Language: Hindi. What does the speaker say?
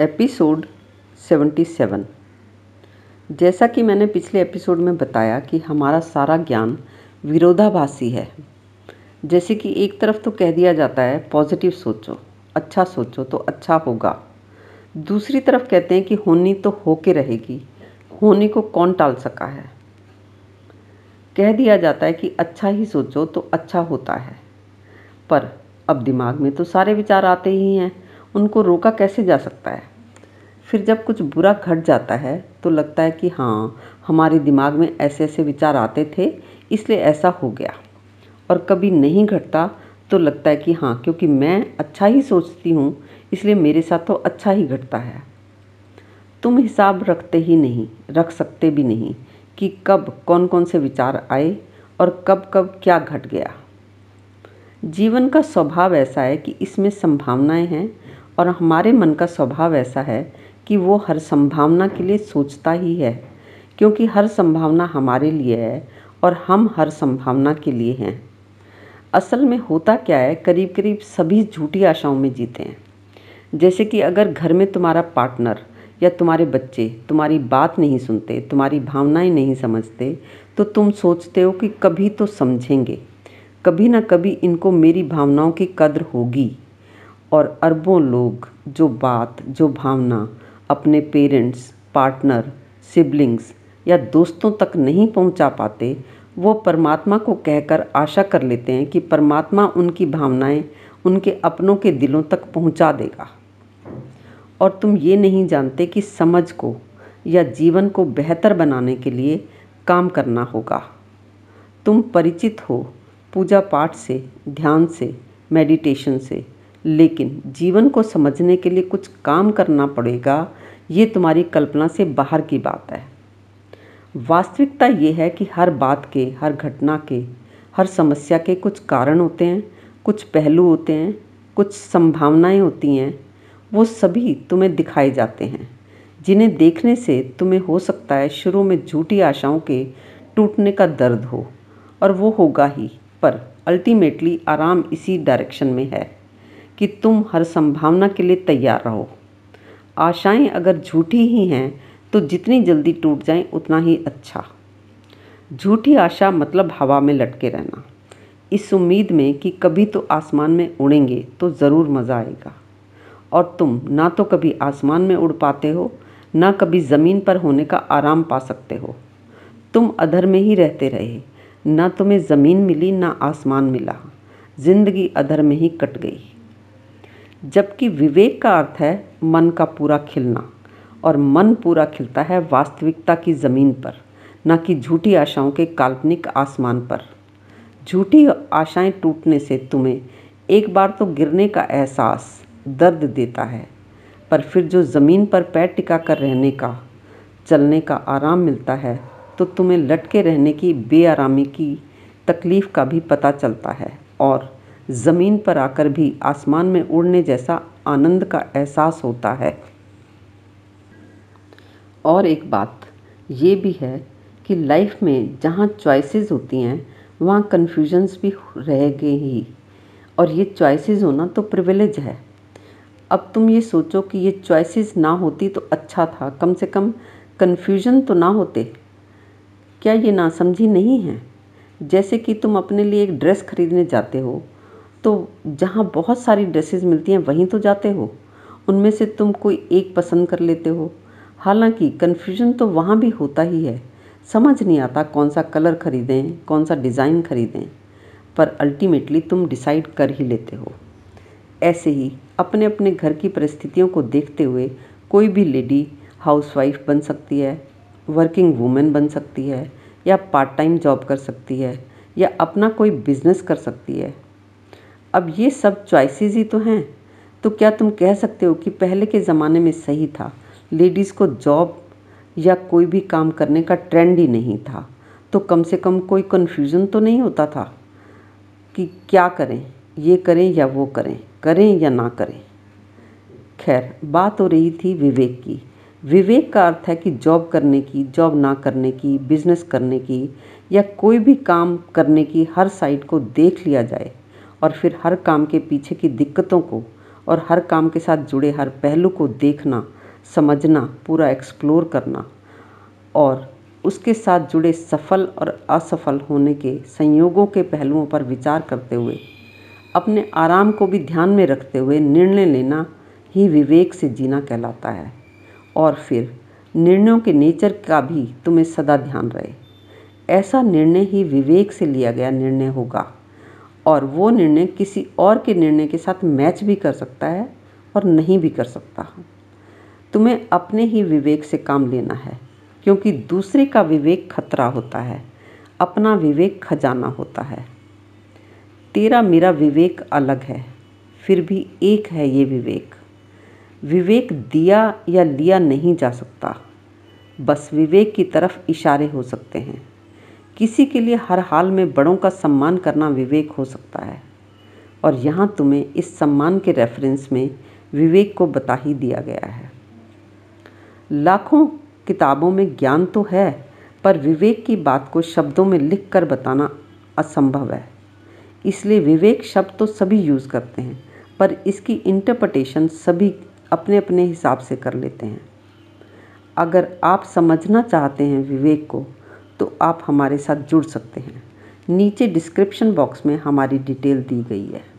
एपिसोड 77 जैसा कि मैंने पिछले एपिसोड में बताया कि हमारा सारा ज्ञान विरोधाभासी है। जैसे कि एक तरफ़ तो कह दिया जाता है, पॉजिटिव सोचो अच्छा सोचो तो अच्छा होगा। दूसरी तरफ़ कहते हैं कि होनी तो हो के रहेगी, होने को कौन टाल सका है? कह दिया जाता है कि अच्छा ही सोचो तो अच्छा होता है। पर अब दिमाग में तो सारे विचार आते ही हैं। उनको रोका कैसे जा सकता है? फिर जब कुछ बुरा घट जाता है तो लगता है कि हाँ हमारे दिमाग में ऐसे ऐसे विचार आते थे, इसलिए ऐसा हो गया। और कभी नहीं घटता तो लगता है कि हाँ क्योंकि मैं अच्छा ही सोचती हूँ, इसलिए मेरे साथ तो अच्छा ही घटता है। तुम हिसाब रखते ही नहीं, रख सकते भी नहीं कि कब कौन कौन से विचार आए और कब कब क्या घट गया। जीवन का स्वभाव ऐसा है कि इसमें संभावनाएँ हैं और हमारे मन का स्वभाव ऐसा है कि वो हर संभावना के लिए सोचता ही है, क्योंकि हर संभावना हमारे लिए है और हम हर संभावना के लिए हैं। असल में होता क्या है करीब करीब सभी झूठी आशाओं में जीते हैं। जैसे कि अगर घर में तुम्हारा पार्टनर या तुम्हारे बच्चे तुम्हारी बात नहीं सुनते, तुम्हारी भावनाएँ नहीं समझते तो तुम सोचते हो कि कभी तो समझेंगे। कभी ना कभी इनको मेरी भावनाओं की कद्र होगी। और अरबों लोग जो बात, जो भावना अपने पेरेंट्स, पार्टनर, सिबलिंग्स या दोस्तों तक नहीं पहुँचा पाते, वो परमात्मा को कहकर आशा कर लेते हैं कि परमात्मा उनकी भावनाएँ उनके अपनों के दिलों तक पहुँचा देगा। और तुम ये नहीं जानते कि समझ को या जीवन को बेहतर बनाने के लिए काम करना होगा। तुम परिचित हो पूजा पाठ से, ध्यान से मेडिटेशन से लेकिन जीवन को समझने के लिए कुछ काम करना पड़ेगा, ये तुम्हारी कल्पना से बाहर की बात है। वास्तविकता ये है कि हर बात के, हर घटना के, हर समस्या के कुछ कारण होते हैं, कुछ पहलू होते हैं, कुछ संभावनाएँ होती हैं, वो सभी तुम्हें दिखाए जाते हैं, जिन्हें देखने से तुम्हें हो सकता है शुरू में झूठी आशाओं के टूटने का दर्द हो, और वो होगा ही, पर अल्टीमेटली आराम इसी डायरेक्शन में है। कि तुम हर संभावना के लिए तैयार रहो। आशाएँ अगर झूठी ही हैं तो जितनी जल्दी टूट जाएँ, उतना ही अच्छा। झूठी आशा मतलब हवा में लटके रहना। इस उम्मीद में कि कभी तो आसमान में उड़ेंगे तो ज़रूर मज़ा आएगा। और तुम ना तो कभी आसमान में उड़ पाते हो, ना कभी ज़मीन पर होने का आराम पा सकते हो। तुम अधर में ही रहते रहे, ना तुम्हें ज़मीन मिली, ना आसमान मिला। ज़िंदगी अधर में ही कट गई। जबकि विवेक का अर्थ है मन का पूरा खिलना। और मन पूरा खिलता है वास्तविकता की ज़मीन पर, न कि झूठी आशाओं के काल्पनिक आसमान पर। झूठी आशाएँ टूटने से तुम्हें एक बार तो गिरने का एहसास दर्द देता है, पर फिर जो ज़मीन पर पैर टिका कर रहने का, चलने का आराम मिलता है तो तुम्हें लटके रहने की बेआरामी की तकलीफ़ का भी पता चलता है। और ज़मीन पर आकर भी आसमान में उड़ने जैसा आनंद का एहसास होता है। और एक बात ये भी है कि लाइफ में जहाँ चॉइसेस होती हैं, वहाँ कन्फ्यूजन्स भी रह गए ही। और ये चॉइसेस होना तो प्रिविलेज है। अब तुम ये सोचो कि ये चॉइसेस ना होती तो अच्छा था, कम से कम कन्फ्यूज़न तो ना होते। क्या ये नासमझी नहीं है? जैसे कि तुम अपने लिए एक ड्रेस खरीदने जाते हो तो जहाँ बहुत सारी ड्रेसेस मिलती हैं, वहीं तो जाते हो? उनमें से तुम कोई एक पसंद कर लेते हो? हालाँकि कन्फ्यूज़न तो वहाँ भी होता ही है। समझ नहीं आता कौन सा कलर ख़रीदें, कौन सा डिज़ाइन ख़रीदें, पर अल्टीमेटली तुम डिसाइड कर ही लेते हो। ऐसे ही अपने अपने घर की परिस्थितियों को देखते हुए कोई भी लेडी हाउसवाइफ बन सकती है वर्किंग वूमेन बन सकती है, या पार्ट टाइम जॉब कर सकती है, या अपना कोई बिज़नेस कर सकती है। अब ये सब चॉइसेस ही तो हैं। तो क्या तुम कह सकते हो कि पहले के ज़माने में सही था? लेडीज़ को जॉब या कोई भी काम करने का ट्रेंड ही नहीं था। तो कम से कम कोई कन्फ्यूज़न तो नहीं होता था कि क्या करें, ये करें या वो करें करें या ना करें। खैर, बात हो रही थी विवेक की। विवेक का अर्थ है कि जॉब करने की जॉब ना करने की बिज़नेस करने की या कोई भी काम करने की हर साइड को देख लिया जाए। और फिर हर काम के पीछे की दिक्कतों को और हर काम के साथ जुड़े हर पहलू को देखना, समझना, पूरा एक्सप्लोर करना और उसके साथ जुड़े सफल और असफल होने के संयोगों के पहलुओं पर विचार करते हुए, अपने आराम को भी ध्यान में रखते हुए निर्णय लेना ही विवेक से जीना कहलाता है। और फिर निर्णयों के नेचर का भी तुम्हें सदा ध्यान रहे। ऐसा निर्णय ही विवेक से लिया गया निर्णय होगा। और वो निर्णय किसी और के निर्णय के साथ मैच भी कर सकता है और नहीं भी कर सकता। तुम्हें अपने ही विवेक से काम लेना है, क्योंकि दूसरे का विवेक खतरा होता है, अपना विवेक खजाना होता है। तेरा मेरा विवेक अलग है, फिर भी एक है ये विवेक। विवेक दिया या लिया नहीं जा सकता, बस विवेक की तरफ़ इशारे हो सकते हैं। किसी के लिए हर हाल में बड़ों का सम्मान करना विवेक हो सकता है। और यहाँ तुम्हें इस सम्मान के रेफरेंस में विवेक को बता ही दिया गया है। लाखों किताबों में ज्ञान तो है, पर विवेक की बात को शब्दों में लिख कर बताना असंभव है। इसलिए विवेक शब्द तो सभी यूज़ करते हैं, पर इसकी इंटरप्रटेशन सभी अपने अपने हिसाब से कर लेते हैं। अगर आप समझना चाहते हैं विवेक को तो आप हमारे साथ जुड़ सकते हैं। नीचे डिस्क्रिप्शन बॉक्स में हमारी डिटेल दी गई है।